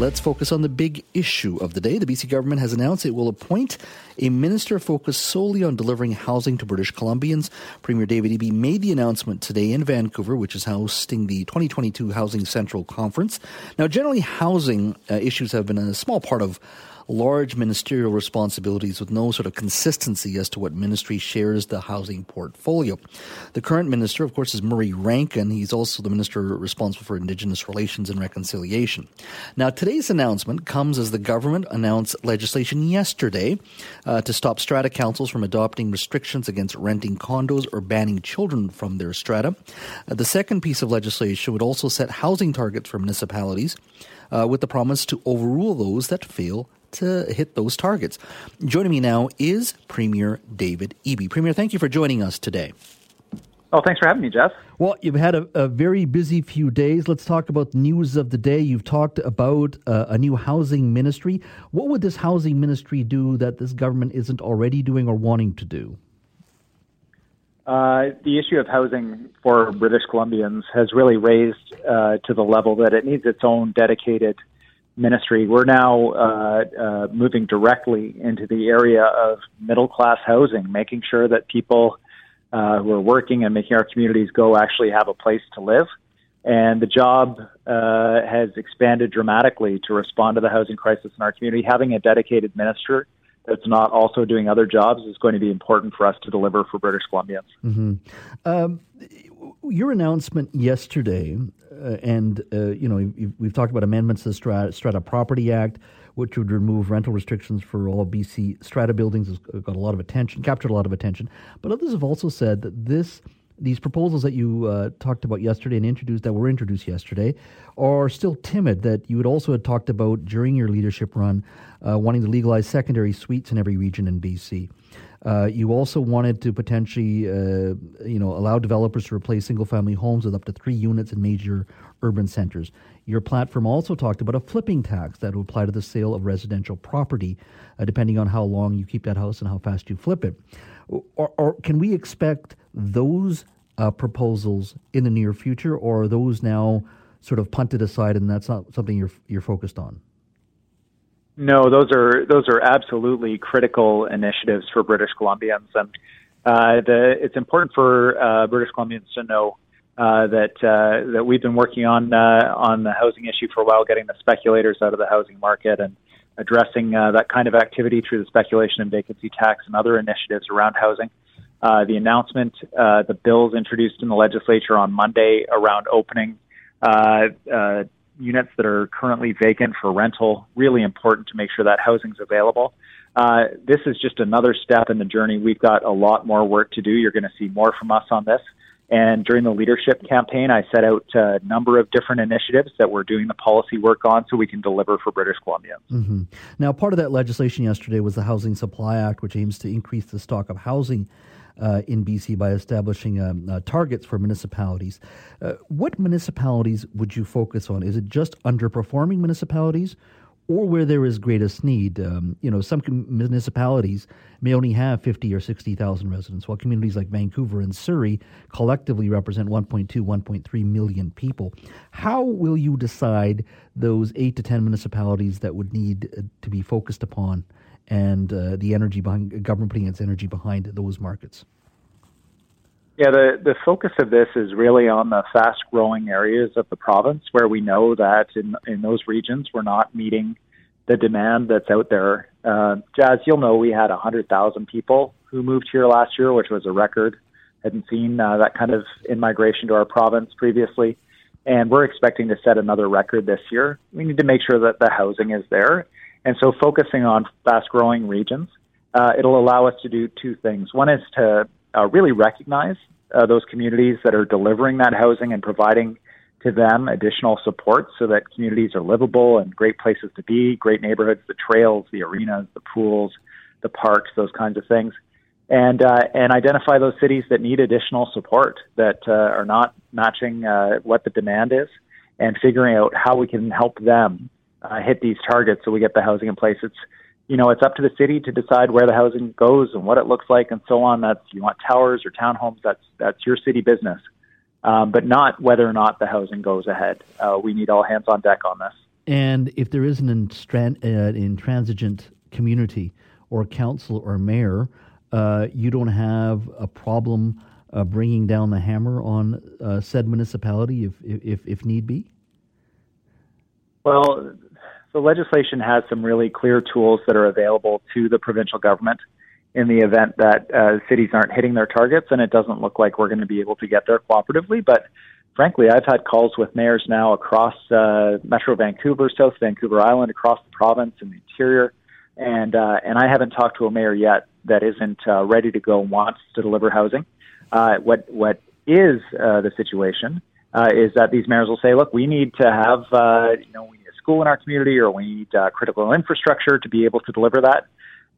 Let's focus on the big issue of the day. The BC government has announced it will appoint a minister focused solely on delivering housing to British Columbians. Premier David Eby made the announcement today in Vancouver, which is hosting the 2022 Housing Central Conference. Now, generally, housing uh, issues have been a small part of large ministerial responsibilities with no sort of consistency as to what ministry shares the housing portfolio. The current minister, of course, is Murray Rankin. He's also the minister responsible for Indigenous Relations and Reconciliation. Now, today's announcement comes as the government announced legislation yesterday uh, to stop strata councils from adopting restrictions against renting condos or banning children from their strata. Uh, the second piece of legislation would also set housing targets for municipalities. Uh, with the promise to overrule those that fail to hit those targets. Joining me now is Premier David Eby. Premier, thank you for joining us today. Oh, thanks for having me, Jeff. Well, you've had a, a very busy few days. Let's talk about news of the day. You've talked about uh, a new housing ministry. What would this housing ministry do that this government isn't already doing or wanting to do? Uh, the issue of housing for British Columbians has really raised uh, to the level that it needs its own dedicated ministry, we're now uh, uh, moving directly into the area of middle class housing, making sure that people uh, who are working and making our communities go actually have a place to live. And the job uh, has expanded dramatically to respond to the housing crisis in our community. Having a dedicated minister that's not also doing other jobs is going to be important for us to deliver for British Columbians. Mm-hmm. Um, your announcement yesterday, uh, and uh, you know we've talked about amendments to the Strata, Strata, Property Act, which would remove rental restrictions for all BC strata buildings. Has got a lot of attention, captured a lot of attention. But others have also said that this these proposals that you uh, talked about yesterday and introduced that were introduced yesterday are still timid. That you had also had talked about during your leadership run, uh, wanting to legalize secondary suites in every region in BC. Uh, you also wanted to potentially, uh, you know, allow developers to replace single-family homes with up to three units in major urban centers. Your platform also talked about a flipping tax that would apply to the sale of residential property, uh, depending on how long you keep that house and how fast you flip it. Or, or can we expect those uh, proposals in the near future, or are those now sort of punted aside and that's not something you're you're focused on? No, those are those are absolutely critical initiatives for British Columbians, and uh, the, it's important for uh, British Columbians to know uh, that uh, that we've been working on uh, on the housing issue for a while, getting the speculators out of the housing market and addressing uh, that kind of activity through the speculation and vacancy tax and other initiatives around housing. Uh, the announcement, uh, the bills introduced in the legislature on Monday around opening uh, uh, units that are currently vacant for rental. Really important to make sure that housing is available. Uh, this is just another step in the journey. We've got a lot more work to do. You're going to see more from us on this. And during the leadership campaign, I set out a number of different initiatives that we're doing the policy work on so we can deliver for British Columbia. Mm-hmm. Now, part of that legislation yesterday was the Housing Supply Act, which aims to increase the stock of housing uh, in BC by establishing um, uh, targets for municipalities. Uh, what municipalities would you focus on? Is it just underperforming municipalities? Or where there is greatest need, um, you know, some municipalities may only have fifty or sixty thousand residents, while communities like Vancouver and Surrey collectively represent 1.2, 1.3 million people. How will you decide those eight to ten municipalities that would need uh, to be focused upon and uh, the energy behind government putting its energy behind those markets? Yeah, the, the focus of this is really on the fast growing areas of the province where we know that in, in those regions we're not meeting the demand that's out there. Uh, Jas, you'll know we had 100,000 people who moved here last year, which was a record. Hadn't seen uh, that kind of in migration to our province previously. And we're expecting to set another record this year. We need to make sure that the housing is there and so focusing on fast growing regions, uh, it'll allow us to do two things. One is to uh, really recognize uh, those communities that are delivering that housing and providing to them additional support so that communities are livable and great places to be, great neighborhoods, the trails, the arenas, the pools, the parks, those kinds of things. And, uh, and identify those cities that need additional support that uh, are not matching uh, what the demand is and figuring out how we can help them uh, hit these targets so we get the housing in place. It's you know it's up to the city to decide where the housing goes and what it looks like and so on. That's you want towers or townhomes. That's that's your city business, um, but not whether or not the housing goes ahead. Uh, we need all hands on deck on this. And if there is an intran- uh, intransigent community or council or mayor, uh, you don't have a problem uh, bringing down the hammer on uh, said municipality if, if, if need be? Well, the legislation has some really clear tools that are available to the provincial government in the event that uh, cities aren't hitting their targets, and it doesn't look like we're going to be able to get there cooperatively. But frankly, I've had calls with mayors now across uh, Metro Vancouver, South Vancouver Island, across the province, and the interior, and uh, and I haven't talked to a mayor yet that isn't uh, ready to go and wants to deliver housing. Uh, what what is uh, the situation uh, is that these mayors will say, look, we need to have uh, you know we school in our community, or we need uh, critical infrastructure to be able to deliver that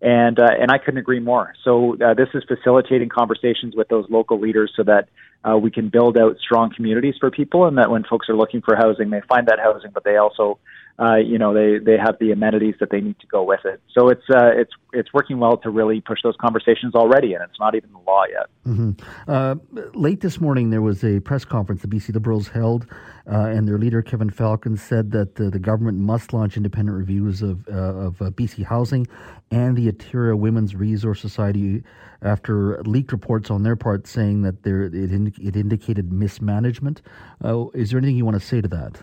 and uh, and I couldn't agree more. So uh, this is facilitating conversations with those local leaders so that uh, we can build out strong communities for people, and that when folks are looking for housing, they find that housing, but they also, uh, you know, they they have the amenities that they need to go with it. So it's uh, it's it's working well to really push those conversations already, and it's not even the law yet. Mm-hmm. Uh, late this morning, there was a press conference the BC Liberals held, uh, and their leader Kevin Falcon said that the government must launch independent reviews of uh, of BC housing and the Atira Women's Resource Society after leaked reports on their part saying that there it, it indicated mismanagement. Uh, is there anything you want to say to that?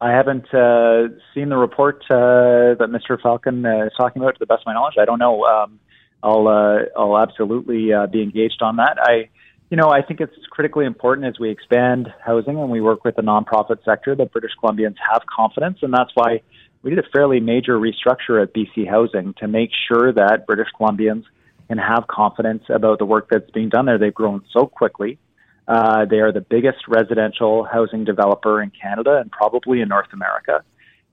I haven't uh, seen the report uh, that Mr. Falcon uh, is talking about. To the best of my knowledge, I don't know. Um, I'll uh, I'll absolutely uh, be engaged on that. I, you know, I think it's critically important as we expand housing and we work with the nonprofit sector that British Columbians have confidence, and that's why we did a fairly major restructure at BC Housing to make sure that British Columbians can have confidence about the work that's being done there. They've grown so quickly. Uh, they are the biggest residential housing developer in Canada and probably in North America.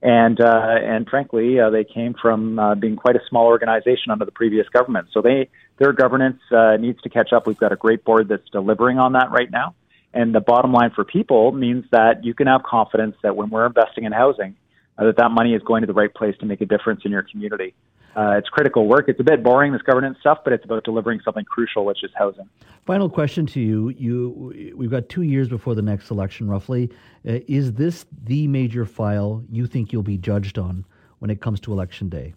And uh, and frankly, uh, they came from uh, being quite a small organization under the previous government. So they their governance uh, needs to catch up. We've got a great board that's delivering on that right now. And the bottom line for people means that you can have confidence that when we're investing in housing, uh, that that money is going to the right place to make a difference in your community. Uh, it's critical work. It's a bit boring, this governance stuff, but it's about delivering something crucial, which is housing. Final question to you: You, we've got two years before the next election, roughly. Uh, is this the major file you think you'll be judged on when it comes to election day?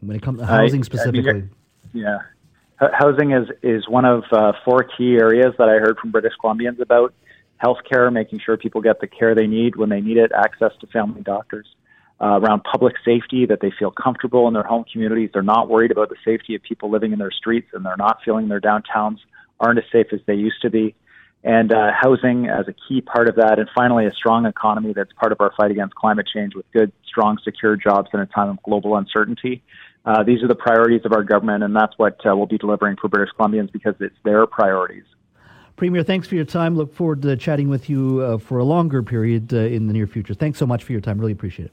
When it comes to housing I, specifically, I mean, yeah, housing is is one of uh, four key areas that I heard from British Columbians about healthcare, making sure people get the care they need when they need it, access to family doctors, uh, around public safety, that they feel comfortable in their home communities. They're not worried about the safety of people living in their streets, and they're not feeling their downtowns aren't as safe as they used to be. And uh, housing as a key part of that. And finally, a strong economy that's part of our fight against climate change with good, strong, secure jobs in a time of global uncertainty. Uh, these are the priorities of our government, and that's what uh, we'll be delivering for British Columbians because it's their priorities. Premier, thanks for your time. Look forward to chatting with you uh, for a longer period uh, in the near future. Thanks so much for your time. Really appreciate it.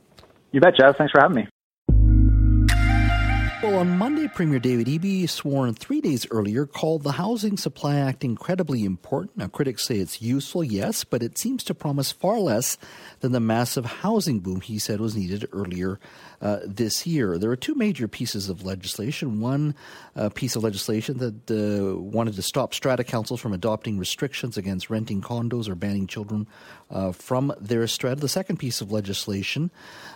You bet, Jas. Thanks for having me. Well, on Monday, Premier David Eby, sworn three days earlier, called the Housing Supply Act incredibly important. Now, critics say it's useful, yes, but it seems to promise far less than the massive housing boom he said was needed earlier uh, this year. There are two major pieces of legislation. One uh, piece of legislation that uh, wanted to stop strata councils from adopting restrictions against renting condos or banning children uh, from their strata. The second piece of legislation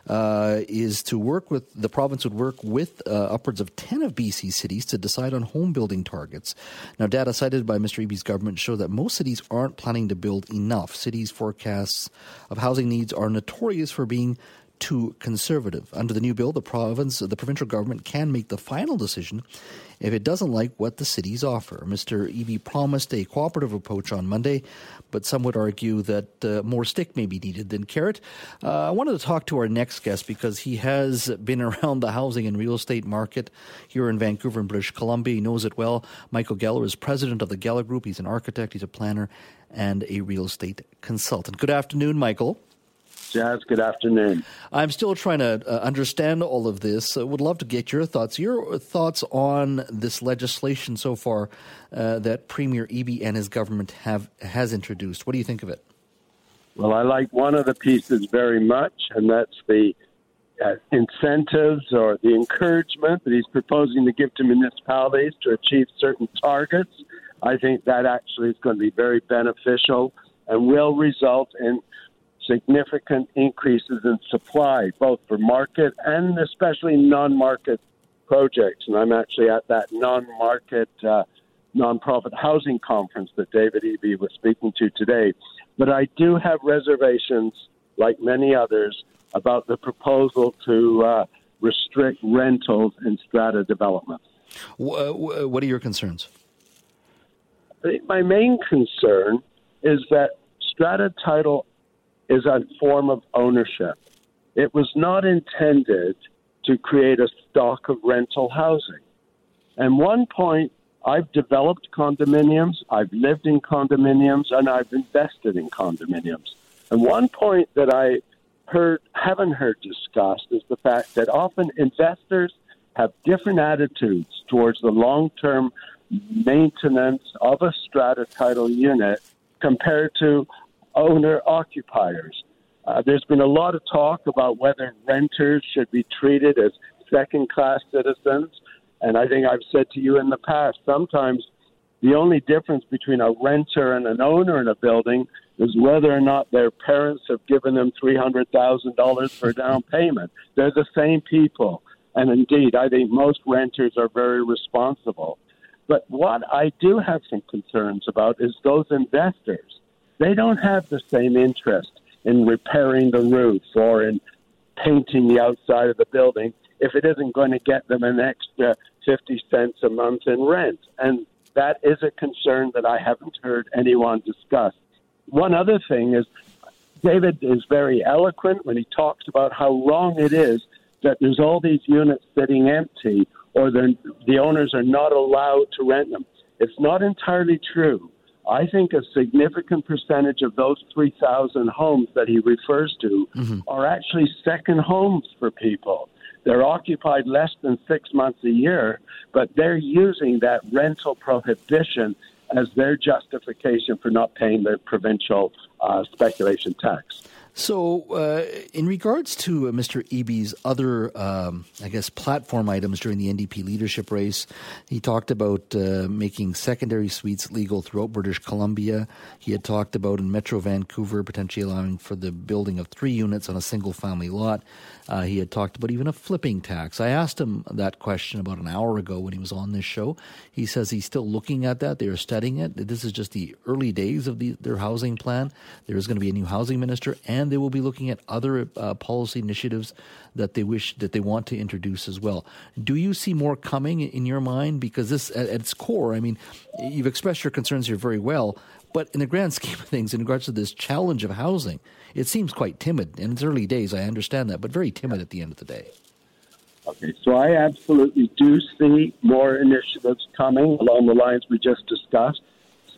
is to work with the province would work with upwards of 10 of BC cities to decide on home building targets. Now, data cited by Mr. Eby's government show that most cities aren't planning to build enough. Cities' forecasts of housing needs are notorious for being too conservative. Under the new bill, the province, the provincial government can make the final decision if it doesn't like what the cities offer. Mr. Eby promised a cooperative approach on Monday, but some would argue that uh, more stick may be needed than carrot. Uh, I wanted to talk to our next guest because he has been around the housing and real estate market here in Vancouver and British Columbia. He knows it well. Michael Geller is president of the Geller Group. He's an architect, he's a planner, and a real estate consultant. Good afternoon, Michael. Jas, good afternoon. I'm still trying to uh, understand all of this. Uh, would love to get your thoughts. Your thoughts on this legislation so far uh, that Premier Eby and his government have has introduced. What do you think of it? Well, I like one of the pieces very much, and that's the uh, incentives or the encouragement that he's proposing to give to municipalities to achieve certain targets. I think that actually is going to be very beneficial and will result in significant increases in supply, both for market and especially non market projects. And I'm actually at that non market uh, nonprofit housing conference that David Eby was speaking to today. But I do have reservations, like many others, about the proposal to uh, restrict rentals in strata development. What are your concerns? My main concern is that strata title is a form of ownership. It was not intended to create a stock of rental housing. And one point, I've developed condominiums, I've lived in condominiums, and I've invested in condominiums. And one point that I heard haven't heard discussed is the fact that often investors have different attitudes towards the long-term maintenance of a strata title unit compared to owner occupiers. Uh, there's been a lot of talk about whether renters should be treated as second class citizens. And I think I've said to you in the past, sometimes the only difference between a renter and an owner in a building is whether or not their parents have given them $300,000 for down payment. They're the same people. And indeed, I think most renters are very responsible. But what I do have some concerns about is those investors. They don't have the same interest in repairing the roof or in painting the outside of the building if it isn't going to get them an extra 50 cents a month in rent. And that is a concern that I haven't heard anyone discuss. One other thing is David is very eloquent when he talks about how wrong it is that there's all these units sitting empty or the owners are not allowed to rent them. It's not entirely true. I think a significant percentage of those 3,000 homes that he refers to mm-hmm. are actually second homes for people. They're occupied less than six months a year, but they're using that rental prohibition as their justification for not paying the provincial uh, speculation tax. So, uh, in regards to uh, Mr. Eby's other, um, I guess, platform items during the NDP leadership race, he talked about uh, making secondary suites legal throughout British Columbia. He had talked about in Metro Vancouver potentially allowing for the building of three units on a single family lot. Uh, he had talked about even a flipping tax. I asked him that question about an hour ago when he was on this show. He says he's still looking at that. They are studying it. This is just the early days of the, their housing plan. There is going to be a new housing minister and and they will be looking at other uh, policy initiatives that they wish that they want to introduce as well. Do you see more coming in your mind? Because this, at, at its core, I mean, you've expressed your concerns here very well, but in the grand scheme of things, in regards to this challenge of housing, it seems quite timid. In its early days, I understand that, but very timid at the end of the day. Okay, so I absolutely do see more initiatives coming along the lines we just discussed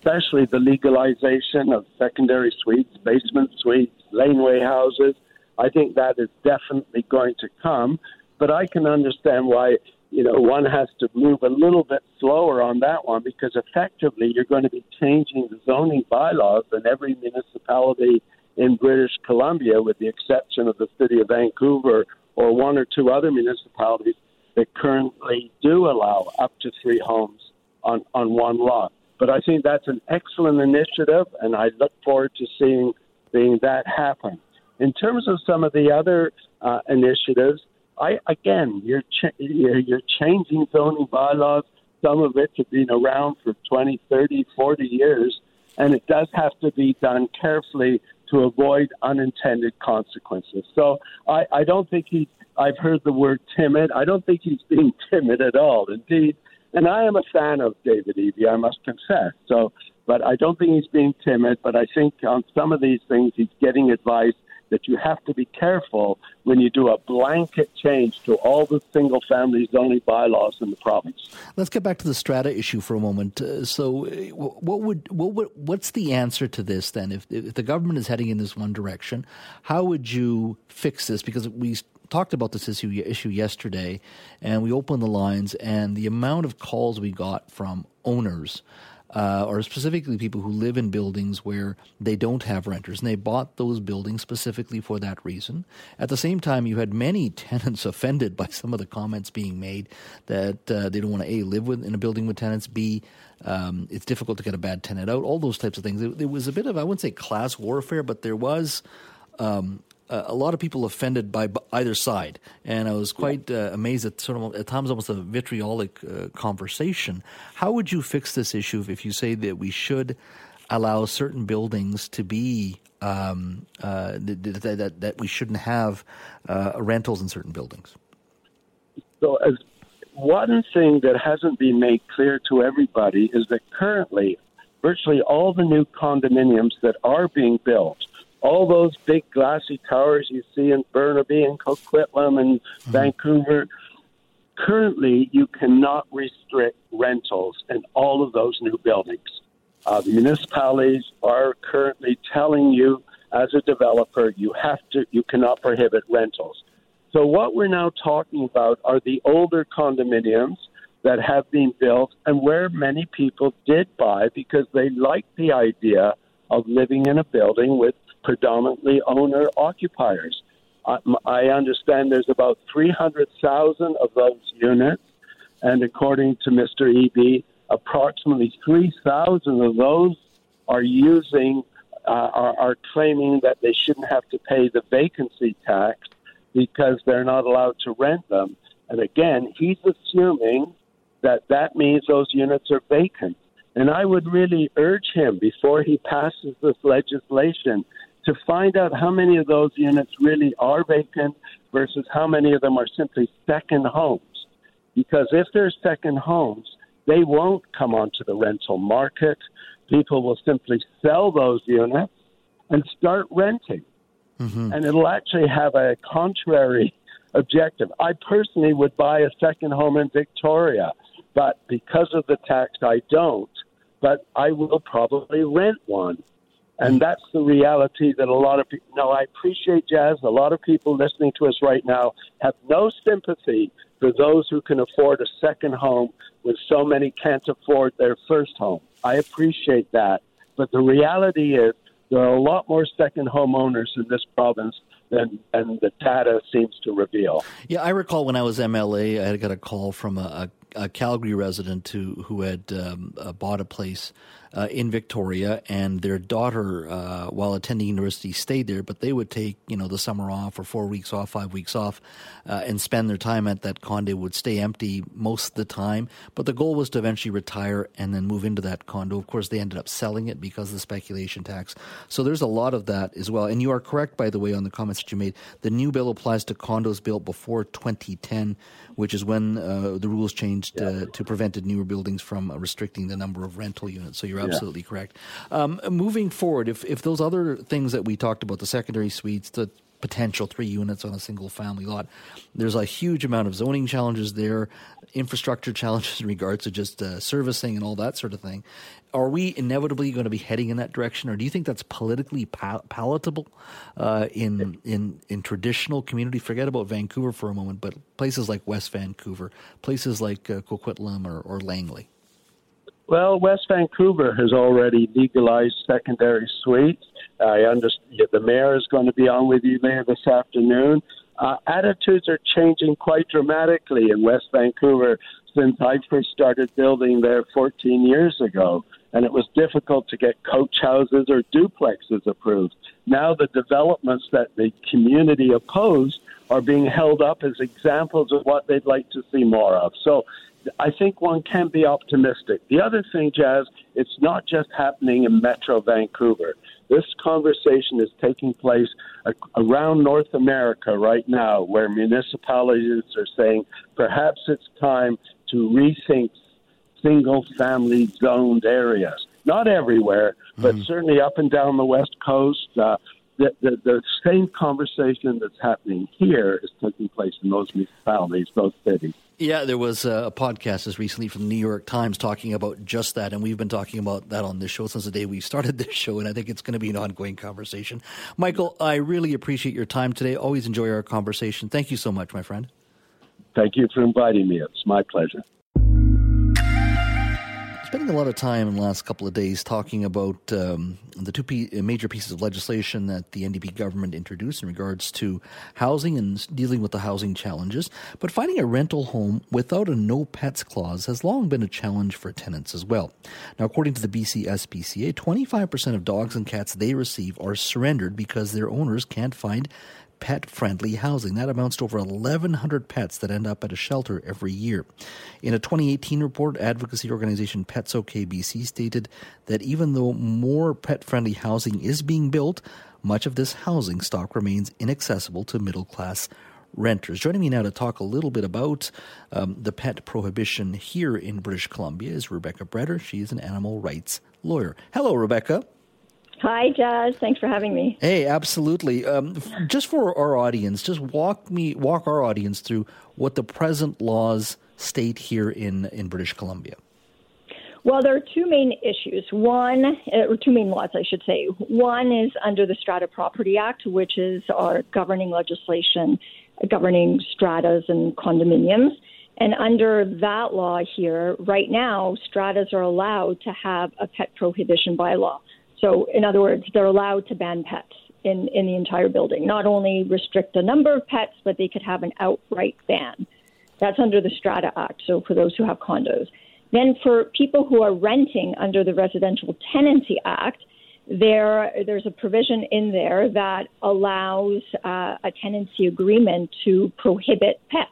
especially the legalization of secondary suites, basement suites, laneway houses. I think that is definitely going to come, but I can understand why you know one has to move a little bit slower on that one because effectively you're going to be changing the zoning bylaws in every municipality in British Columbia, with the exception of the city of Vancouver or one or two other municipalities that currently do allow up to three homes on, on one lot. But I think that's an excellent initiative, and I look forward to seeing seeing that happen. In terms of some of the other uh, initiatives, I again, you're, ch- you're changing zoning bylaws. Some of it have been around for 20, 30, 40 years, and it does have to be done carefully to avoid unintended consequences. So I, I don't think he. I've heard the word timid. I don't think he's being timid at all. Indeed, and I am a fan of David Eby, I must confess. So, but I don't think he's being timid. But I think on some of these things, he's getting advice that you have to be careful when you do a blanket change to all the single family zoning bylaws in the province. Let's get back to the strata issue for a moment. Uh, so, uh, what would what would what's the answer to this then? If, if the government is heading in this one direction, how would you fix this? Because we talked about this issue issue yesterday, and we opened the lines, and the amount of calls we got from owners. Uh, or specifically people who live in buildings where they don't have renters, and they bought those buildings specifically for that reason. At the same time, you had many tenants offended by some of the comments being made that uh, they don't want to a live with, in a building with tenants, b um, it's difficult to get a bad tenant out, all those types of things. It, was a bit of I wouldn't say class warfare, but there was um, a lot of people offended by either side, and I was quite uh, amazed at sort of at times almost a vitriolic uh, conversation. How would you fix this issue if you say that we should allow certain buildings to be um, uh, that, that, that, we shouldn't have uh, rentals in certain buildings? So, as one thing that hasn't been made clear to everybody is that currently, virtually all the new condominiums that are being built all those big glassy towers you see in Burnaby and Coquitlam and mm-hmm. Vancouver. Currently, you cannot restrict rentals in all of those new buildings. Uh, the municipalities are currently telling you, as a developer, you have to, you cannot prohibit rentals. So what we're now talking about are the older condominiums that have been built and where many people did buy because they liked the idea of living in a building with predominantly owner occupiers. I, understand there's about 300,000 of those units, and according to Mr. Eby, approximately 3,000 of those are using uh, are, are claiming that they shouldn't have to pay the vacancy tax because they're not allowed to rent them. And again, he's assuming that that means those units are vacant. And I would really urge him before he passes this legislation to find out how many of those units really are vacant versus how many of them are simply second homes. Because if they're second homes, they won't come onto the rental market. People will simply sell those units and start renting. Mm-hmm. And it'll actually have a contrary objective. I personally would buy a second home in Victoria, but because of the tax, I don't. But I will probably rent one and mm-hmm. that's the reality that a lot of people, no, I appreciate Jas. A lot of people listening to us right now have no sympathy for those who can afford a second home when so many can't afford their first home. I appreciate that. But the reality is there are a lot more second homeowners in this province than, than the data seems to reveal. Yeah, I recall when I was MLA, I got a call from a, a, Calgary resident who, who had um, uh, bought a place uh, in Victoria, and their daughter, uh, while attending university, stayed there. But they would take, you know, the summer off or four weeks off, five weeks off, uh, and spend their time at that condo. Would stay empty most of the time, but the goal was to eventually retire and then move into that condo. Of course, they ended up selling it because of the speculation tax. So there's a lot of that as well. And you are correct, by the way, on the comments that you made. The new bill applies to condos built before 2010, which is when uh, the rules changed yeah. Uh, to prevented newer buildings from restricting the number of rental units. So you're you're absolutely yeah. correct. Um, moving forward, if if those other things that we talked about, the secondary suites, the potential three units on a single family lot. There's a huge amount of zoning challenges there, infrastructure challenges in regards to just uh, servicing and all that sort of thing. Are we inevitably going to be heading in that direction, or do you think that's politically pal- palatable uh, in in in traditional community? Forget about Vancouver for a moment, but places like West Vancouver, places like uh, Coquitlam or, or Langley. Well, West Vancouver has already legalized secondary suites. I understand the mayor is going to be on with you there this afternoon. Uh, attitudes are changing quite dramatically in West Vancouver since I first started building there 14 years ago, and it was difficult to get coach houses or duplexes approved. Now the developments that the community opposed are being held up as examples of what they'd like to see more of. So I think one can be optimistic. The other thing, Jas, it's not just happening in Metro Vancouver. This conversation is taking place around North America right now, where municipalities are saying perhaps it's time to rethink single family zoned areas. Not everywhere, but mm-hmm. certainly up and down the West Coast. Uh, the, the, the same conversation that's happening here is taking place in those municipalities, those cities. Yeah, there was a podcast as recently from the New York Times talking about just that, and we've been talking about that on this show since the day we started this show, and I think it's going to be an ongoing conversation. Michael, I really appreciate your time today. Always enjoy our conversation. Thank you so much, my friend. Thank you for inviting me. It's my pleasure. Spending a lot of time in the last couple of days talking about um, the two p- major pieces of legislation that the NDP government introduced in regards to housing and dealing with the housing challenges. But finding a rental home without a no pets clause has long been a challenge for tenants as well. Now, according to the BC SPCA, 25% of dogs and cats they receive are surrendered because their owners can't find pet friendly housing. That amounts to over 1,100 pets that end up at a shelter every year. In a 2018 report, advocacy organization Pets OK BC stated that even though more pet friendly housing is being built, much of this housing stock remains inaccessible to middle class renters. Joining me now to talk a little bit about um, the pet prohibition here in British Columbia is Rebeka Breder. She is an animal rights lawyer. Hello, Rebeka. Hi, Jas. Thanks for having me. Hey, absolutely. Um, just for our audience, just walk me, walk our audience through what the present laws state here in in British Columbia. Well, there are two main issues. One, uh, or two main laws, I should say. One is under the Strata Property Act, which is our governing legislation governing stratas and condominiums. And under that law here, right now, stratas are allowed to have a pet prohibition bylaw. So, in other words, they're allowed to ban pets in, in the entire building, not only restrict the number of pets, but they could have an outright ban. That's under the Strata Act, so for those who have condos. Then, for people who are renting under the Residential Tenancy Act, there there's a provision in there that allows uh, a tenancy agreement to prohibit pets,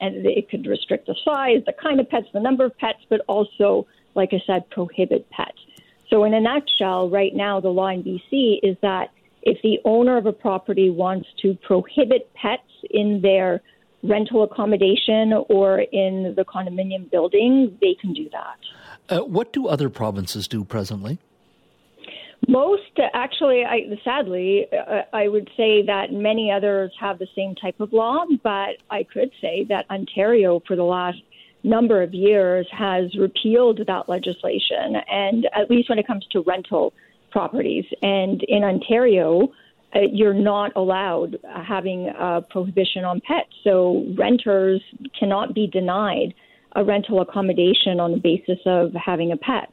and it could restrict the size, the kind of pets, the number of pets, but also, like I said, prohibit pets. So, in a nutshell, right now, the law in BC is that if the owner of a property wants to prohibit pets in their rental accommodation or in the condominium building, they can do that. Uh, what do other provinces do presently? Most, actually, I, sadly, uh, I would say that many others have the same type of law, but I could say that Ontario, for the last number of years has repealed that legislation, and at least when it comes to rental properties. And in Ontario, uh, you're not allowed having a prohibition on pets. So renters cannot be denied a rental accommodation on the basis of having a pet.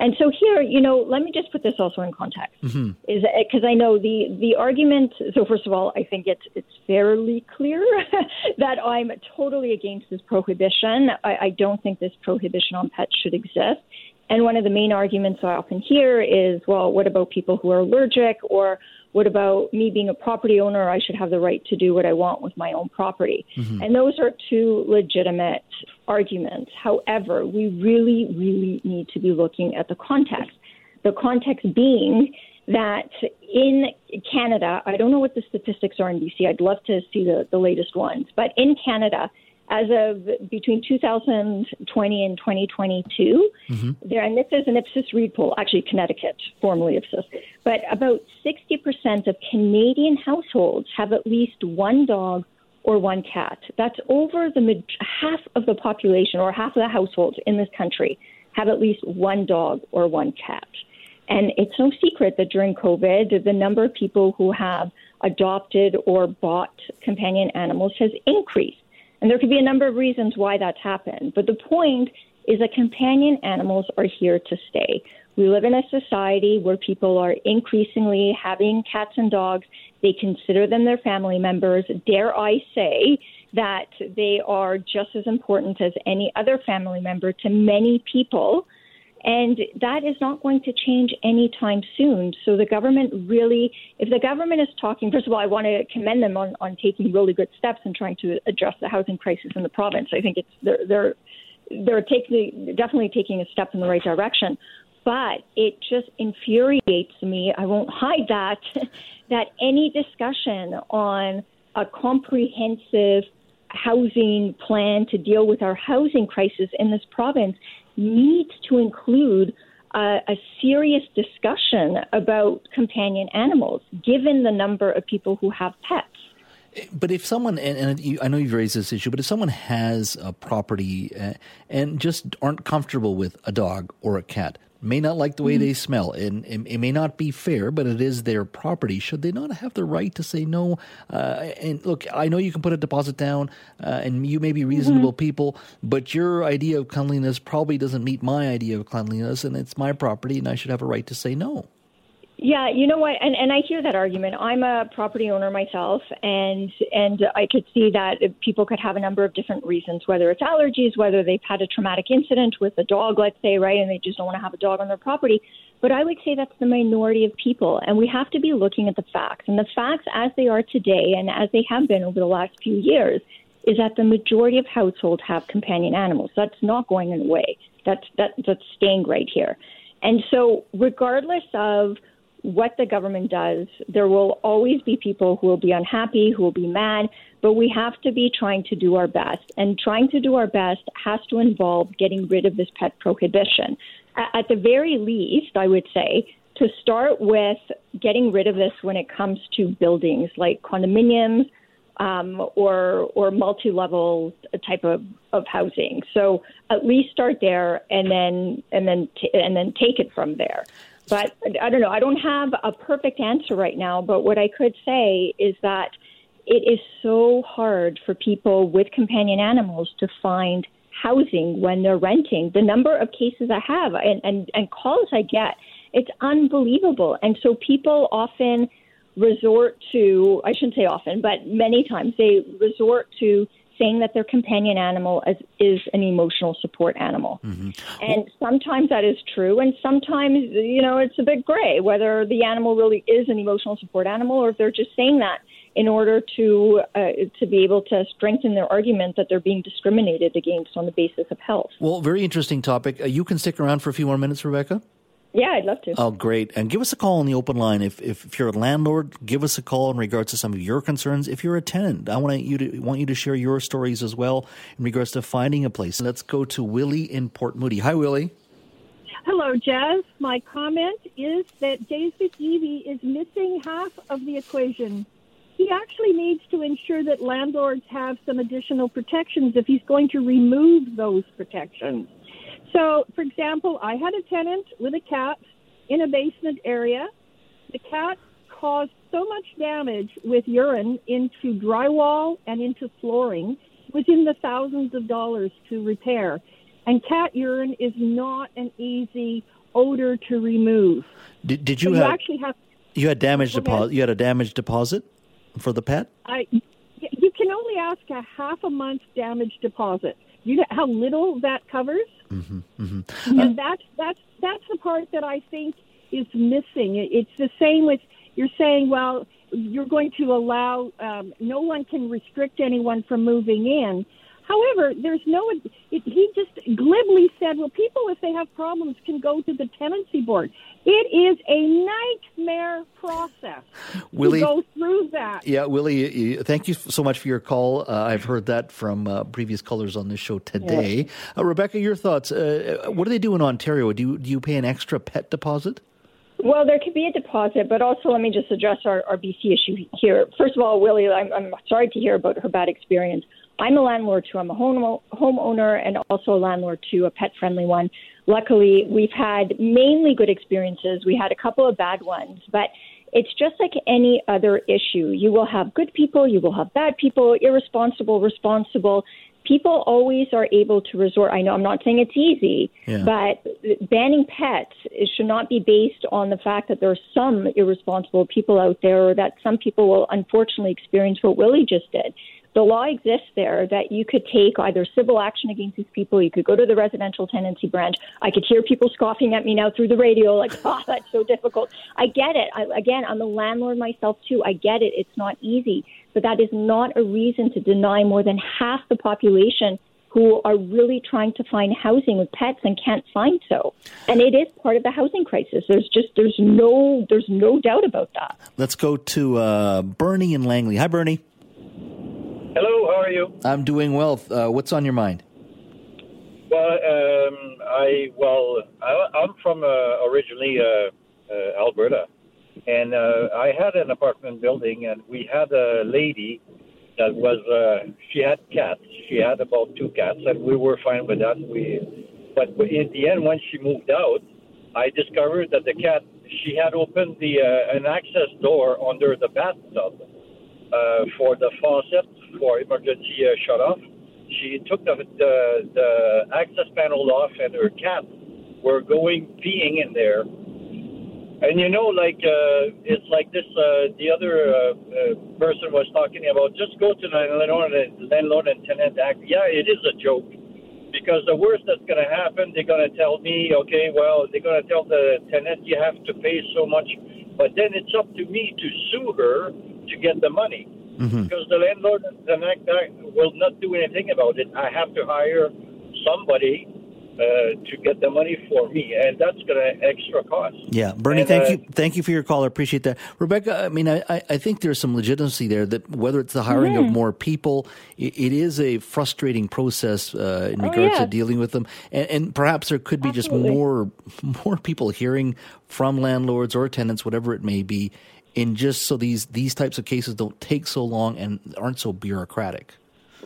And so here, you know, let me just put this also in context, mm-hmm. is because I know the the argument. So first of all, I think it's it's fairly clear that I'm totally against this prohibition. I, I don't think this prohibition on pets should exist. And one of the main arguments I often hear is, well, what about people who are allergic or what about me being a property owner? I should have the right to do what I want with my own property. Mm-hmm. And those are two legitimate arguments. However, we really, really need to be looking at the context. The context being that in Canada, I don't know what the statistics are in BC. I'd love to see the, the latest ones. But in Canada, as of between 2020 and 2022, mm-hmm. there, and this is an Ipsos Reid poll, actually Connecticut, formerly Ipsos, but about 60% of Canadian households have at least one dog or one cat. That's over the half of the population or half of the households in this country have at least one dog or one cat. And it's no secret that during COVID, the number of people who have adopted or bought companion animals has increased. And there could be a number of reasons why that's happened. But the point is that companion animals are here to stay. We live in a society where people are increasingly having cats and dogs. They consider them their family members. Dare I say that they are just as important as any other family member to many people. And that is not going to change anytime soon. So the government really, if the government is talking, first of all, I want to commend them on, on taking really good steps and trying to address the housing crisis in the province. I think it's they're they're they're taking definitely taking a step in the right direction. But it just infuriates me. I won't hide that that any discussion on a comprehensive housing plan to deal with our housing crisis in this province needs to include uh, a serious discussion about companion animals, given the number of people who have pets. But if someone, and, and you, I know you've raised this issue, but if someone has a property uh, and just aren't comfortable with a dog or a cat, may not like the way mm-hmm. they smell, and, and, it may not be fair, but it is their property. Should they not have the right to say no? Uh, and look, I know you can put a deposit down, uh, and you may be reasonable mm-hmm. people, but your idea of cleanliness probably doesn't meet my idea of cleanliness, and it's my property, and I should have a right to say no. Yeah, you know what, and and I hear that argument. I'm a property owner myself, and and I could see that people could have a number of different reasons, whether it's allergies, whether they've had a traumatic incident with a dog, let's say, right, and they just don't want to have a dog on their property. But I would say that's the minority of people, and we have to be looking at the facts. And the facts, as they are today, and as they have been over the last few years, is that the majority of households have companion animals. That's not going away. That's that, that's staying right here. And so, regardless of what the government does, there will always be people who will be unhappy, who will be mad, but we have to be trying to do our best. And trying to do our best has to involve getting rid of this pet prohibition. At the very least, I would say, to start with getting rid of this when it comes to buildings like condominiums um, or or multi-level type of, of housing. So at least start there, and then and then t- and then take it from there. But I don't know. I don't have a perfect answer right now. But what I could say is that it is so hard for people with companion animals to find housing when they're renting. The number of cases I have and, and, and calls I get, it's unbelievable. And so people often resort to, I shouldn't say often, but many times they resort to saying that their companion animal is, is an emotional support animal. Mm-hmm. And sometimes that is true, and sometimes, you know, it's a bit gray whether the animal really is an emotional support animal or if they're just saying that in order to uh, to be able to strengthen their argument that they're being discriminated against on the basis of health. Well, very interesting topic. Uh, you can stick around for a few more minutes, Rebeka. Yeah, I'd love to. Oh, great. And give us a call on the open line. If, if, if, you're a landlord, give us a call in regards to some of your concerns. If you're a tenant, I want you to want you to share your stories as well in regards to finding a place. Let's go to Willie in Port Moody. Hi, Willie. Hello, Jas. My comment is that David Eby is missing half of the equation. He actually needs to ensure that landlords have some additional protections if he's going to remove those protections. So, for example, I had a tenant with a cat in a basement area. The cat caused so much damage with urine into drywall and into flooring within the thousands of dollars to repair. And cat urine is not an easy odor to remove. Did, did you, so have, you actually have you had damage deposit? You had a damage deposit for the pet. I you can only ask a half a month damage deposit. You know how little that covers. Mm-hmm, mm-hmm. And that's that's that's the part that I think is missing. It's the same with you're saying, well, you're going to allow um, no one can restrict anyone from moving in. However, there's no. It, he just glibly said, "Well, people, if they have problems, can go to the tenancy board." It is a nightmare process Willie, to go through that. Yeah, Willie, thank you so much for your call. Uh, I've heard that from uh, previous callers on this show today. Uh, Rebeka, your thoughts? Uh, what do they do in Ontario? Do you, do you pay an extra pet deposit? Well, there could be a deposit, but also let me just address our, our BC issue here. First of all, Willie, I'm, I'm sorry to hear about her bad experience. I'm a landlord too. I'm a home homeowner and also a landlord too, a pet friendly one. Luckily, we've had mainly good experiences. We had a couple of bad ones, but it's just like any other issue. You will have good people, you will have bad people, irresponsible, responsible. People always are able to resort. I know I'm not saying it's easy, yeah. but banning pets should not be based on the fact that there are some irresponsible people out there or that some people will unfortunately experience what Willie just did the law exists there that you could take either civil action against these people, you could go to the residential tenancy branch. I could hear people scoffing at me now through the radio, like, oh, that's so difficult. I get it. I, again, I'm a landlord myself, too. I get it. It's not easy. But that is not a reason to deny more than half the population who are really trying to find housing with pets and can't find so. And it is part of the housing crisis. There's just there's no there's no doubt about that. Let's go to uh, Bernie and Langley. Hi, Bernie. Hello, how are you? I'm doing well. Uh, what's on your mind? Well, um, I well, I, am from uh, originally uh, uh Alberta, and uh, I had an apartment building, and we had a lady that was uh, she had cats. She had about two cats, and we were fine with that. We, but in the end, when she moved out, I discovered that the cat she had opened the uh, an access door under the bathtub uh, for the faucet for emergency uh, shut off. She took the, the the access panel off, and her cat were going peeing in there and you know, like uh, it's like this. Uh, the other uh, uh, person was talking about just go to the landlord and, landlord and tenant act. Yeah, it is a joke because the worst that's going to happen, they're going to tell me, okay, well, they're going to tell the tenant you have to pay so much, but then it's up to me to sue her to get the money mm-hmm. because the landlord and tenant act will not do anything about it. I have to hire somebody uh, to get the money for me, and that's going to extra cost. Yeah, Bernie, and, thank uh, you, thank you for your call. I appreciate that, Rebeka. I mean, I, I think there's some legitimacy there that whether it's the hiring of more people, it, it is a frustrating process uh, in Oh, regards yeah. to dealing with them, and, and perhaps there could be Absolutely. just more more people hearing from landlords or tenants, whatever it may be, in just so these these types of cases don't take so long and aren't so bureaucratic.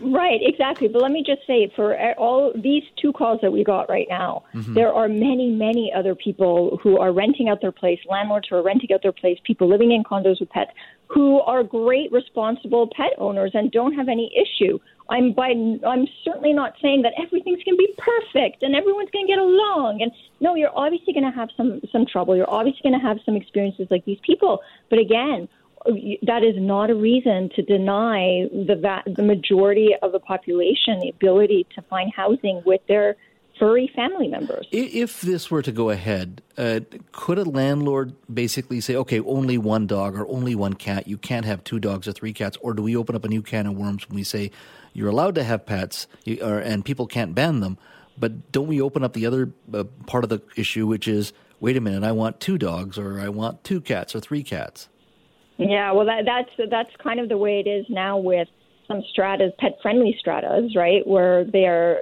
Right, exactly. But let me just say, for all these two calls that we got right now, mm-hmm. there are many, many other people who are renting out their place, landlords who are renting out their place, people living in condos with pets, who are great, responsible pet owners and don't have any issue. I'm by, I'm certainly not saying that everything's going to be perfect and everyone's going to get along. And no, you're obviously going to have some some trouble. You're obviously going to have some experiences like these people. But again, that is not a reason to deny the va- the majority of the population the ability to find housing with their furry family members. If this were to go ahead, uh, could a landlord basically say, okay, only one dog or only one cat? You can't have two dogs or three cats. Or do we open up a new can of worms when we say you're allowed to have pets you, and people can't ban them? But don't we open up the other uh, part of the issue, which is, wait a minute, I want two dogs or I want two cats or three cats? Yeah, well, that, that's that's kind of the way it is now with some stratas, pet friendly stratas, right? Where they are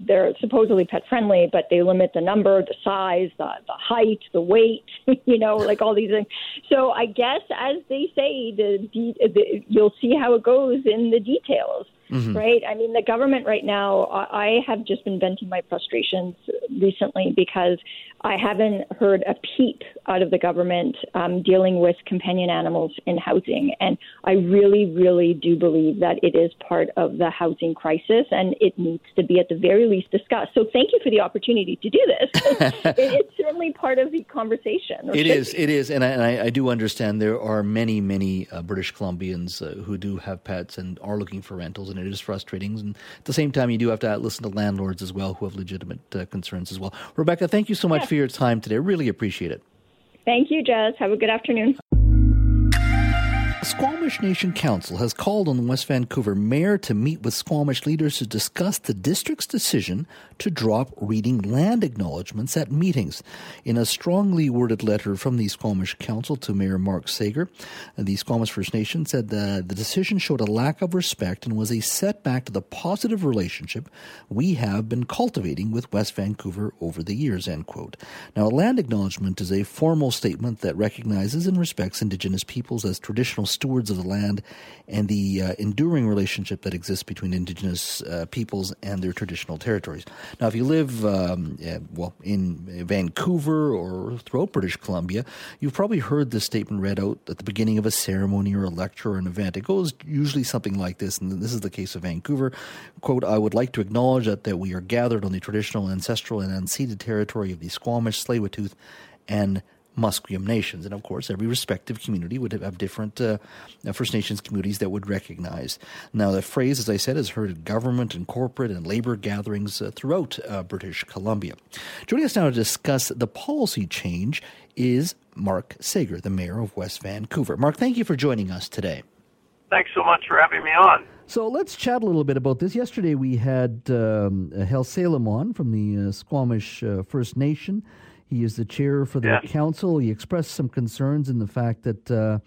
they're supposedly pet friendly, but they limit the number, the size, the the height, the weight, you know, like all these things. So I guess, as they say, the, de- the you'll see how it goes in the details. Right. I mean, the government right now, I I have just been venting my frustrations recently because I haven't heard a peep out of the government um, dealing with companion animals in housing. And I really, really do believe that it is part of the housing crisis and it needs to be at the very least discussed. So thank you for the opportunity to do this. it, it's certainly part of the conversation. It is. Be. It is. and I, and I, I do understand there are many, many uh, British Columbians uh, who do have pets and are looking for rentals, and it is frustrating. And at the same time, you do have to listen to landlords as well who have legitimate uh, concerns as well. Rebeka, thank you so much Yeah. for your time today. Really appreciate it. Thank you, Jas. Have a good afternoon. Squamish Nation Council has called on the West Vancouver mayor to meet with Squamish leaders to discuss the district's decision to drop reading land acknowledgements at meetings. In a strongly worded letter from the Squamish Council to Mayor Mark Sager, the Squamish First Nation said that the decision showed a lack of respect and was a setback to the positive relationship we have been cultivating with West Vancouver over the years. End quote. Now, a land acknowledgement is a formal statement that recognizes and respects Indigenous peoples as traditional stewards of the land and the uh, enduring relationship that exists between Indigenous uh, peoples and their traditional territories. Now, if you live, um, uh, well, in Vancouver or throughout British Columbia, you've probably heard this statement read out at the beginning of a ceremony or a lecture or an event. It goes usually something like this, and this is the case of Vancouver. Quote, I would like to acknowledge that, that we are gathered on the traditional, ancestral, and unceded territory of the Squamish, Tsleil-Waututh, and Musqueam nations. And of course, every respective community would have different uh, First Nations communities that would recognize. Now, the phrase, as I said, is heard at government and corporate and labor gatherings uh, throughout uh, British Columbia. Joining us now to discuss the policy change is Mark Sager, the mayor of West Vancouver. Mark, thank you for joining us today. Thanks so much for having me on. So let's chat a little bit about this. Yesterday we had um, Khelsilem on from the uh, Squamish uh, First Nation. He is the chair for the Yes. council. He expressed some concerns in the fact that uh,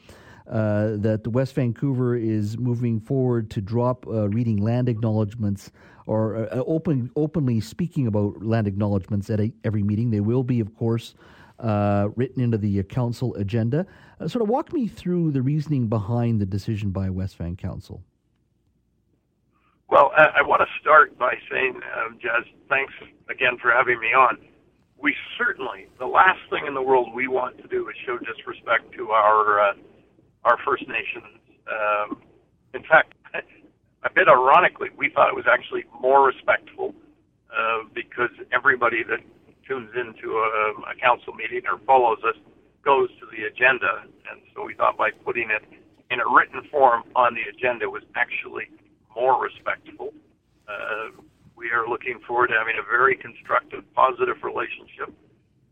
uh, that West Vancouver is moving forward to drop uh, reading land acknowledgements or uh, open, openly speaking about land acknowledgements at a, every meeting. They will be, of course, uh, written into the uh, council agenda. Uh, sort of walk me through the reasoning behind the decision by West Van Council. Well, I, I want to start by saying, um, Jas, thanks again for having me on. We certainly, the last thing in the world we want to do is show disrespect to our uh, our First Nations. Um, in fact, a bit ironically, we thought it was actually more respectful uh, because everybody that tunes into a, a council meeting or follows us goes to the agenda, and so we thought by putting it in a written form on the agenda was actually more respectful. Uh, we are looking forward to having a very constructive, positive relationship.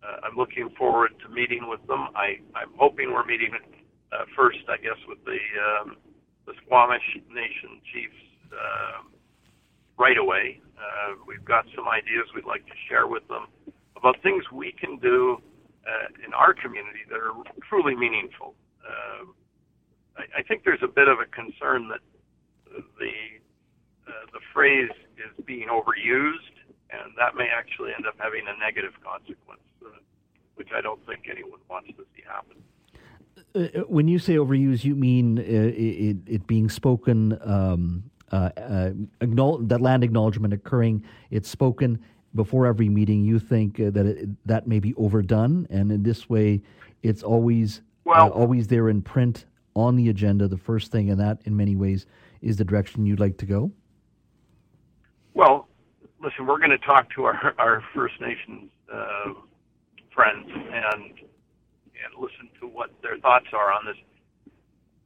Uh, I'm looking forward to meeting with them. I, I'm hoping we're meeting uh, first, I guess, with the um, the Squamish Nation chiefs uh, right away. Uh, we've got some ideas we'd like to share with them about things we can do uh, in our community that are truly meaningful. Uh, I, I think there's a bit of a concern that the uh, the phrase is being overused, and that may actually end up having a negative consequence, uh, which I don't think anyone wants to see happen. Uh, uh when you say overuse, you mean uh, it, it, being spoken, um, uh, that land acknowledgement occurring, it's spoken before every meeting. You think that it, that may be overdone, and in this way, it's always well, always there in print on the agenda, the first thing, and that in many ways is the direction you'd like to go? Well, listen, we're going to talk to our, our First Nations uh, friends and and listen to what their thoughts are on this.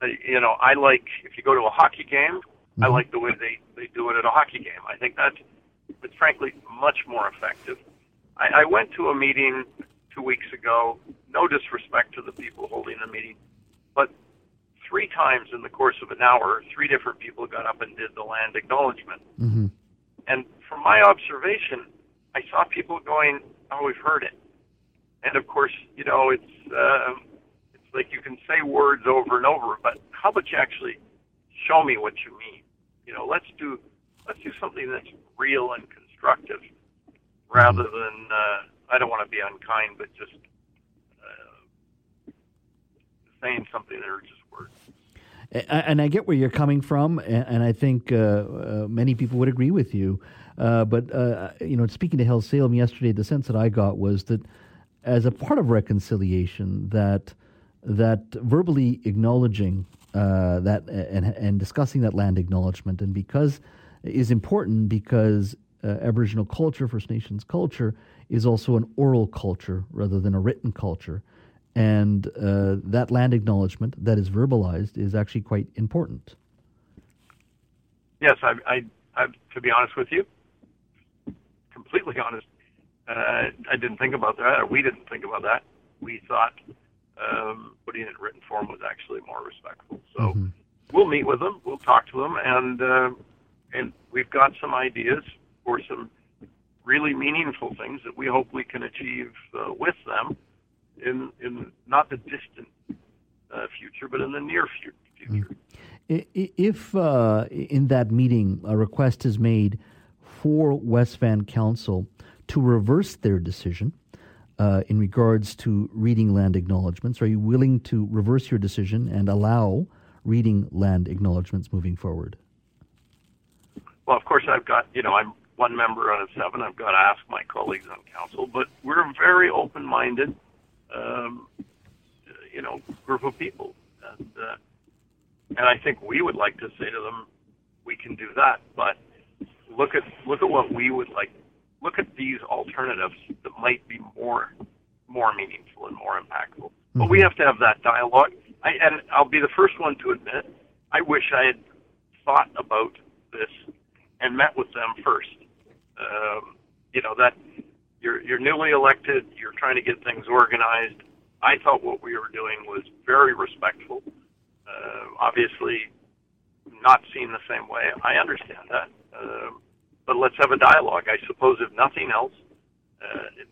Uh, you know, I like if you go to a hockey game, mm-hmm. I like the way they they do it at a hockey game. I think that's it's frankly much more effective. I, I went to a meeting two weeks ago. No disrespect to the people holding the meeting, but three times in the course of an hour, three different people got up and did the land acknowledgment. Mm-hmm. And from my observation, I saw people going, "Oh, we've heard it." And of course, you know, it's uh, it's like you can say words over and over, but how about you actually show me what you mean? You know, let's do let's do something that's real and constructive, rather than uh, I don't want to be unkind, but just uh, saying something that are just and I get where you're coming from, and I think uh, uh, many people would agree with you. Uh, but uh, you know, speaking to Khelsilem yesterday, the sense that I got was that as a part of reconciliation, that that verbally acknowledging uh, that and, and discussing that land acknowledgement, and because is important because uh, Aboriginal culture, First Nations culture, is also an oral culture rather than a written culture. And uh, that land acknowledgement that is verbalized is actually quite important. Yes, I, I, I to be honest with you, completely honest, uh, I didn't think about that, or we didn't think about that. We thought um, putting it in written form was actually more respectful. So mm-hmm. we'll meet with them, we'll talk to them, and uh, and we've got some ideas for some really meaningful things that we hope we can achieve uh, with them in in not the distant uh, future, but in the near future. If uh, in that meeting a request is made for West Van Council to reverse their decision uh, in regards to reading land acknowledgements, are you willing to reverse your decision and allow reading land acknowledgements moving forward? Well, of course, I've got you know I'm one member out of seven. I've got to ask my colleagues on council, but we're very open-minded um, you know, group of people. And, uh, and I think we would like to say to them, we can do that, but look at look at what we would like. Look at these alternatives that might be more more meaningful and more impactful. Mm-hmm. But we mm-hmm. have to have that dialogue. I, and I'll be the first one to admit, I wish I had thought about this and met with them first. Um, you know that you're you're newly elected. You're trying to get things organized. I thought what we were doing was very respectful. Uh, obviously, not seen the same way. I understand that, uh, but let's have a dialogue. I suppose if nothing else, uh, it's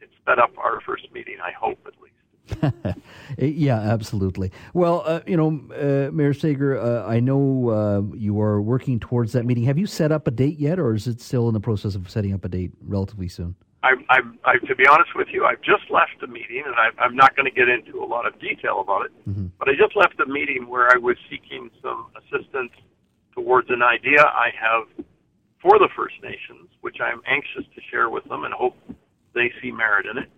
it's sped up our first meeting. I hope at least. yeah, absolutely. Well, uh, you know, uh, Mayor Sager, uh, I know uh, you are working towards that meeting. Have you set up a date yet, or is it still in the process of setting up a date relatively soon? I, I, I, to be honest with you, I've just left a meeting, and I, I'm not going to get into a lot of detail about it. Mm-hmm. But I just left a meeting where I was seeking some assistance towards an idea I have for the First Nations, which I'm anxious to share with them and hope they see merit in it.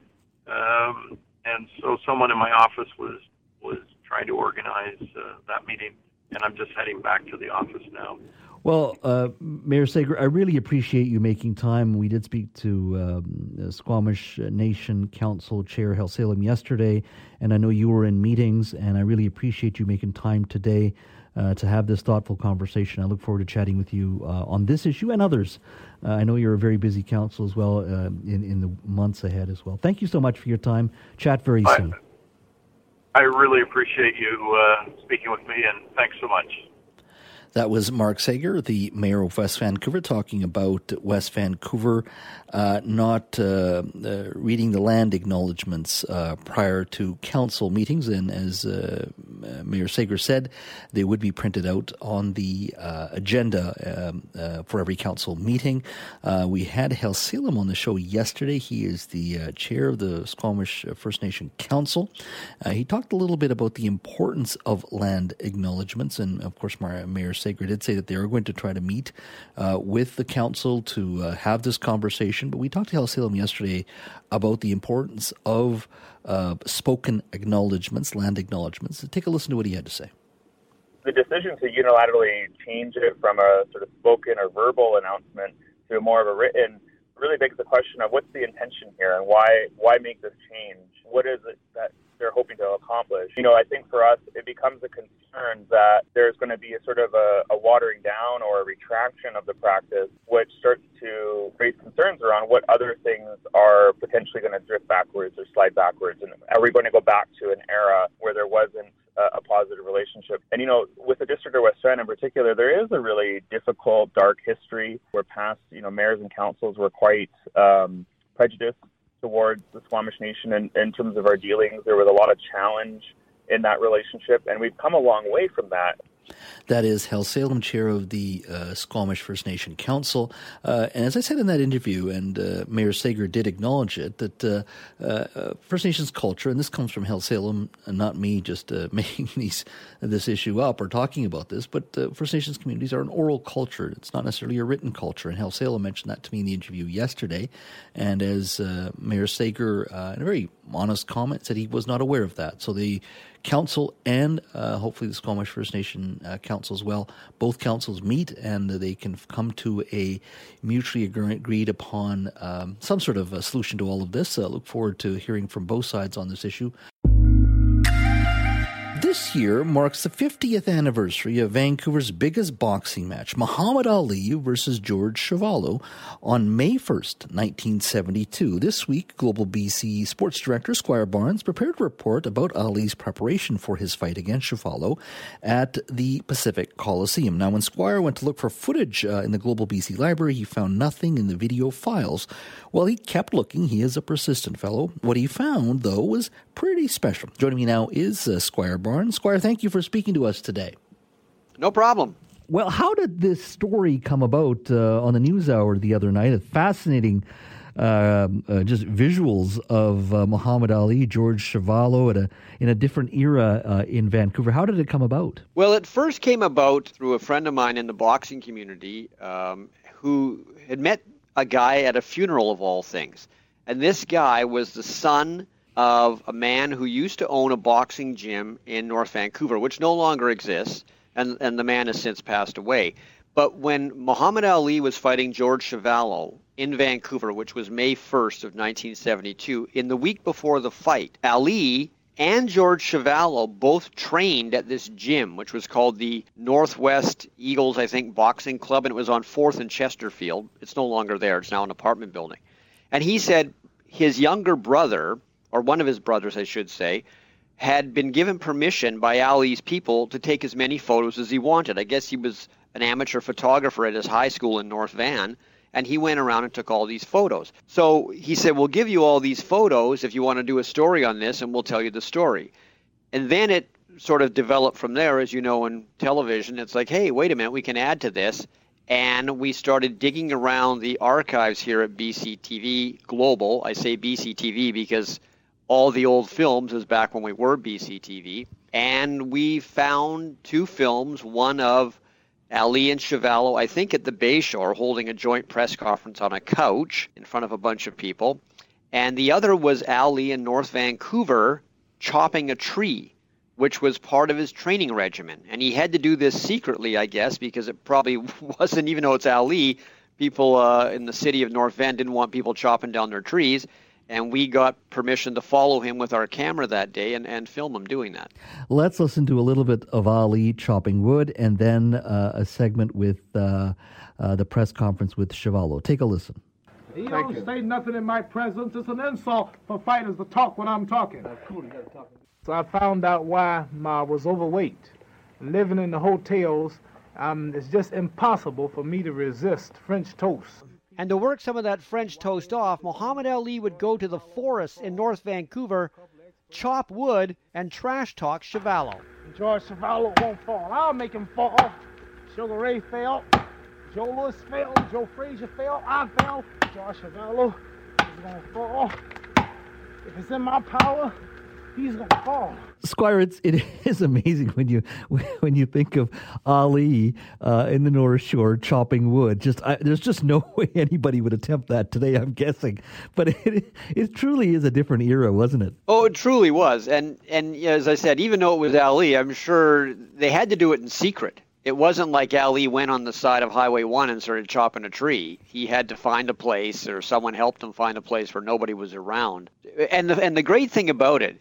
Um, and so someone in my office was was trying to organize uh, that meeting, and I'm just heading back to the office now. Well, uh, Mayor Sager, I really appreciate you making time. We did speak to um, Squamish Nation Council Chair Khelsilem yesterday, and I know you were in meetings, and I really appreciate you making time today uh, to have this thoughtful conversation. I look forward to chatting with you uh, on this issue and others. Uh, I know you're a very busy council as well uh, in, in the months ahead as well. Thank you so much for your time. Chat very soon. I really appreciate you uh, speaking with me, and thanks so much. That was Mark Sager, the mayor of West Vancouver, talking about West Vancouver uh, not uh, uh, reading the land acknowledgements uh, prior to council meetings. And as uh, Mayor Sager said, they would be printed out on the uh, agenda um, for every council meeting. we had Khelsilem on the show yesterday. He is the chair of the Squamish First Nation Council. he talked a little bit about the importance of land acknowledgements. And of course, Mayor Sager did say that they are going to try to meet uh, with the council to uh, have this conversation. But we talked to Khelsilem yesterday about the importance of uh, spoken acknowledgements, land acknowledgements. Take a listen to what he had to say. The decision to unilaterally change it from a sort of spoken or verbal announcement to more of a written really begs the question of what's the intention here and why why make this change? What is it that they're hoping to accomplish. You know, I think for us, it becomes a concern that there's going to be a sort of a, a watering down or a retraction of the practice, which starts to raise concerns around what other things are potentially going to drift backwards or slide backwards. And are we going to go back to an era where there wasn't a, a positive relationship? And, you know, with the District of West Van in particular, there is a really difficult, dark history where past, you know, mayors and councils were quite um, prejudiced towards the Squamish Nation in, in terms of our dealings. There was a lot of challenge in that relationship, and we've come a long way from that. That is Khelsilem, chair of the uh, Squamish First Nation Council. Uh, and as I said in that interview, and uh, Mayor Sager did acknowledge it, that uh, uh, First Nations culture, and this comes from Khelsilem, not me just uh, making these this issue up or talking about this, but First Nations communities are an oral culture. It's not necessarily a written culture. And Khelsilem mentioned that to me in the interview yesterday. And as Mayor Sager, in a very honest comment, said he was not aware of that. So the council and uh, hopefully the Squamish First Nation uh, Council as well. Both councils meet and they can come to a mutually agreed upon um, some sort of a solution to all of this. Uh, look forward to hearing from both sides on this issue. This year marks the 50th anniversary of Vancouver's biggest boxing match, Muhammad Ali versus George Chuvalo, on May 1st, 1972. This week, Global BC sports director Squire Barnes prepared a report about Ali's preparation for his fight against Chuvalo at the Pacific Coliseum. Now, when Squire went to look for footage uh, in the Global BC library, he found nothing in the video files. Well, he kept looking. He is a persistent fellow. What he found, though, was pretty special. Joining me now is uh, Squire Barnes. Squire, thank you for speaking to us today. No problem. Well, how did this story come about uh, on the news hour the other night? A fascinating uh, uh, just visuals of uh, Muhammad Ali, George Chuvalo at a in a different era uh, in Vancouver. How did it come about? Well, it first came about through a friend of mine in the boxing community um, who had met a guy at a funeral of all things, and this guy was the son of a man who used to own a boxing gym in North Vancouver, which no longer exists, and, and the man has since passed away. But when Muhammad Ali was fighting George Chuvalo in Vancouver, which was May 1st of 1972, in the week before the fight, Ali and George Chuvalo both trained at this gym, which was called the Northwest Eagles, I think, Boxing Club, and it was on 4th and Chesterfield. It's no longer there, it's now an apartment building. And he said his younger brother, or one of his brothers, I should say, had been given permission by Ali's people to take as many photos as he wanted. I guess he was an amateur photographer at his high school in North Van, and he went around and took all these photos. So he said, We'll give you all these photos if you want to do a story on this, and we'll tell you the story. And then it sort of developed from there, as you know, in television. It's like, hey, wait a minute, we can add to this. And we started digging around the archives here at BCTV Global. I say BCTV because all the old films as back when we were BCTV, and we found two films, one of Ali and Chuvalo, I think at the Bayshore, holding a joint press conference on a couch in front of a bunch of people. And the other was Ali in North Vancouver chopping a tree, which was part of his training regimen. And he had to do this secretly, I guess, because it probably wasn't, even though it's Ali, people uh, in the city of North Van didn't want people chopping down their trees and we got permission to follow him with our camera that day and, and film him doing that. Let's listen to a little bit of Ali chopping wood and then uh, a segment with uh, uh, the press conference with Chuvalo. Take a listen. You don't say nothing in my presence. It's an insult for fighters to talk when I'm talking. So I found out why I was overweight. Living in the hotels, um, it's just impossible for me to resist French toast. And to work some of that French toast off, Muhammad Ali would go to the forests in North Vancouver, chop wood, and trash talk Chuvalo. George Chuvalo won't fall. I'll make him fall. Sugar Ray fell. Joe Louis fell. Joe Frazier fell. I fell. George Chuvalo is going to fall. If it's in my power, he's going to fall. Squire, it's, it is amazing when you when you think of Ali uh, in the North Shore chopping wood. Just I, there's just no way anybody would attempt that today. I'm guessing, but it it truly is a different era, wasn't it? Oh, it truly was. And and as I said, even though it was Ali, I'm sure they had to do it in secret. It wasn't like Ali went on the side of Highway 1 and started chopping a tree. He had to find a place, or someone helped him find a place where nobody was around. And the, and the great thing about it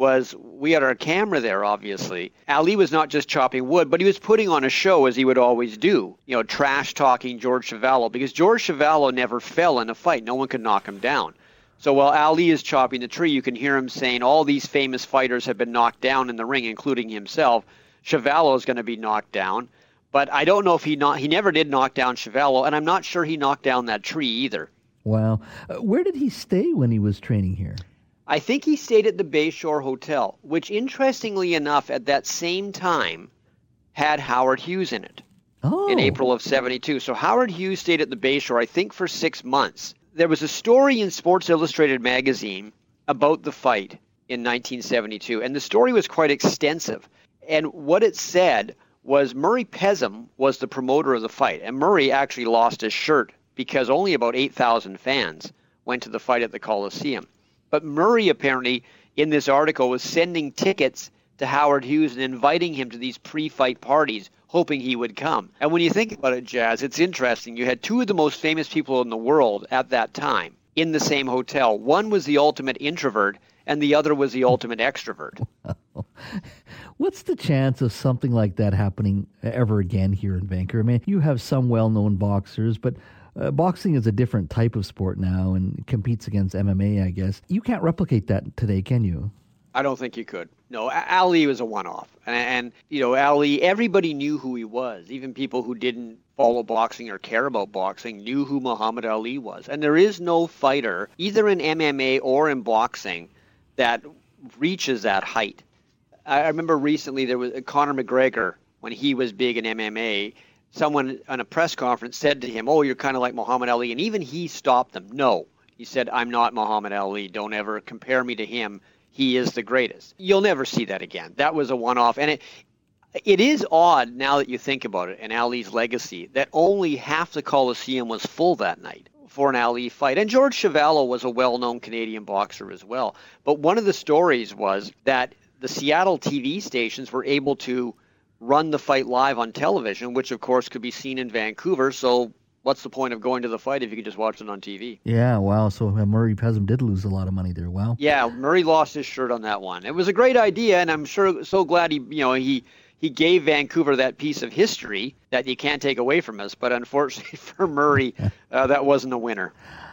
was we had our camera there, obviously. Ali was not just chopping wood, but he was putting on a show as he would always do, you know, trash talking George Chuvalo, because George Chuvalo never fell in a fight. No one could knock him down. So while Ali is chopping the tree, you can hear him saying all these famous fighters have been knocked down in the ring, including himself. Chuvalo is going to be knocked down. But I don't know if he not he never did knock down Chuvalo, and I'm not sure he knocked down that tree either. Wow. Uh, where did he stay when he was training here? I think he stayed at the Bayshore Hotel, which interestingly enough, at that same time, had Howard Hughes in it oh. in April of 72. So Howard Hughes stayed at the Bayshore, I think, for six months. There was a story in Sports Illustrated magazine about the fight in 1972, and the story was quite extensive. And what it said was Murray Pezim was the promoter of the fight, and Murray actually lost his shirt because only about 8,000 fans went to the fight at the Coliseum. But Murray apparently in this article was sending tickets to Howard Hughes and inviting him to these pre-fight parties, hoping he would come. And when you think about it, Jas, it's interesting. You had two of the most famous people in the world at that time in the same hotel. One was the ultimate introvert, and the other was the ultimate extrovert. What's the chance of something like that happening ever again here in Vancouver? I mean, you have some well-known boxers, but uh, boxing is a different type of sport now and competes against MMA, I guess. You can't replicate that today, can you? I don't think you could. No, Ali was a one-off, and, and, you know, Ali. Everybody knew who he was. Even people who didn't follow boxing or care about boxing knew who Muhammad Ali was. And there is no fighter, either in MMA or in boxing, that reaches that height. I remember recently there was Conor McGregor when he was big in MMA someone on a press conference said to him, "Oh, you're kind of like Muhammad Ali," and even he stopped them. No, he said, "I'm not Muhammad Ali. Don't ever compare me to him. He is the greatest." You'll never see that again. That was a one-off, and it it is odd now that you think about it and Ali's legacy that only half the Coliseum was full that night for an Ali fight. And George Chuvalo was a well-known Canadian boxer as well. But one of the stories was that the Seattle TV stations were able to run the fight live on television, which of course could be seen in Vancouver. So what's the point of going to the fight if you can just watch it on TV? Yeah, wow. So uh, Murray Pezim did lose a lot of money there. Wow. Yeah, Murray lost his shirt on that one. It was a great idea, and I'm sure so glad he, you know, he he gave Vancouver that piece of history that you can't take away from us. But unfortunately for Murray, uh, that wasn't a winner.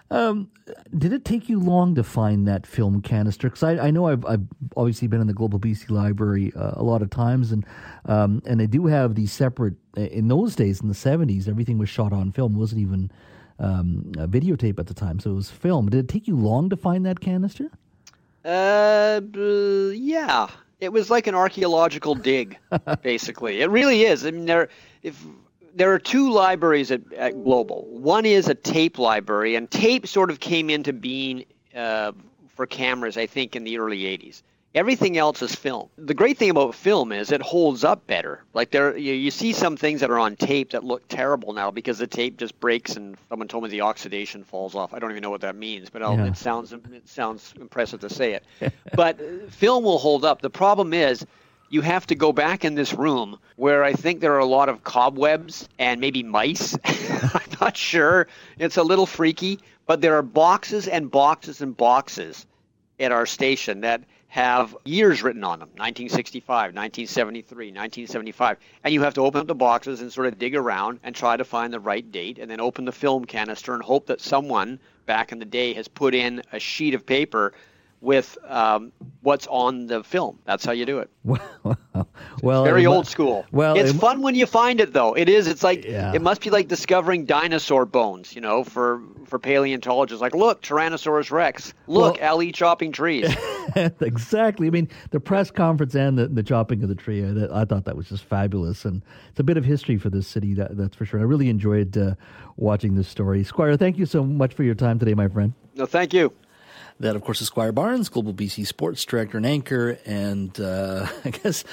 Um, did it take you long to find that film canister? Because I, I, know I've, I've, obviously been in the Global BC Library uh, a lot of times, and um, and they do have these separate. In those days, in the seventies, everything was shot on film. It wasn't even um, a videotape at the time, so it was film. Did it take you long to find that canister? Uh, yeah. It was like an archaeological dig, basically. It really is. I mean, there if there are two libraries at, at, Global. One is a tape library, and tape sort of came into being uh, for cameras, I think, in the early 80s. Everything else is film. The great thing about film is it holds up better. Like there, you, you see some things that are on tape that look terrible now because the tape just breaks and someone told me the oxidation falls off. I don't even know what that means, but yeah. it sounds it sounds impressive to say it. but uh, film will hold up. The problem is you have to go back in this room where I think there are a lot of cobwebs and maybe mice. I'm not sure. It's a little freaky, but there are boxes and boxes and boxes at our station that have years written on them 1965, 1973, 1975. And you have to open up the boxes and sort of dig around and try to find the right date and then open the film canister and hope that someone back in the day has put in a sheet of paper with um, what's on the film. That's how you do it. well, very old school. Well, it's it, fun when you find it, though. It is. It's like yeah. it must be like discovering dinosaur bones. You know, for for paleontologists, like look, Tyrannosaurus Rex. Look, well, Ali chopping trees. exactly. I mean, the press conference and the, the chopping of the tree. I, I, thought that was just fabulous, and it's a bit of history for this city. That, that's for sure. I really enjoyed uh, watching this story. Squire, thank you so much for your time today, my friend. No, thank you. That, of course, is Squire Barnes, Global BC Sports Director and Anchor, and uh, I guess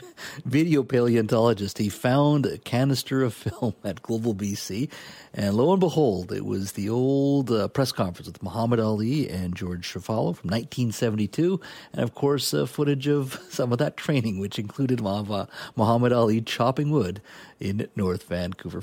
video paleontologist. He found a canister of film at Global BC, and lo and behold, it was the old uh, press conference with Muhammad Ali and George Chuvalo from 1972, and of course, uh, footage of some of that training, which included Muhammad Ali chopping wood in North Vancouver.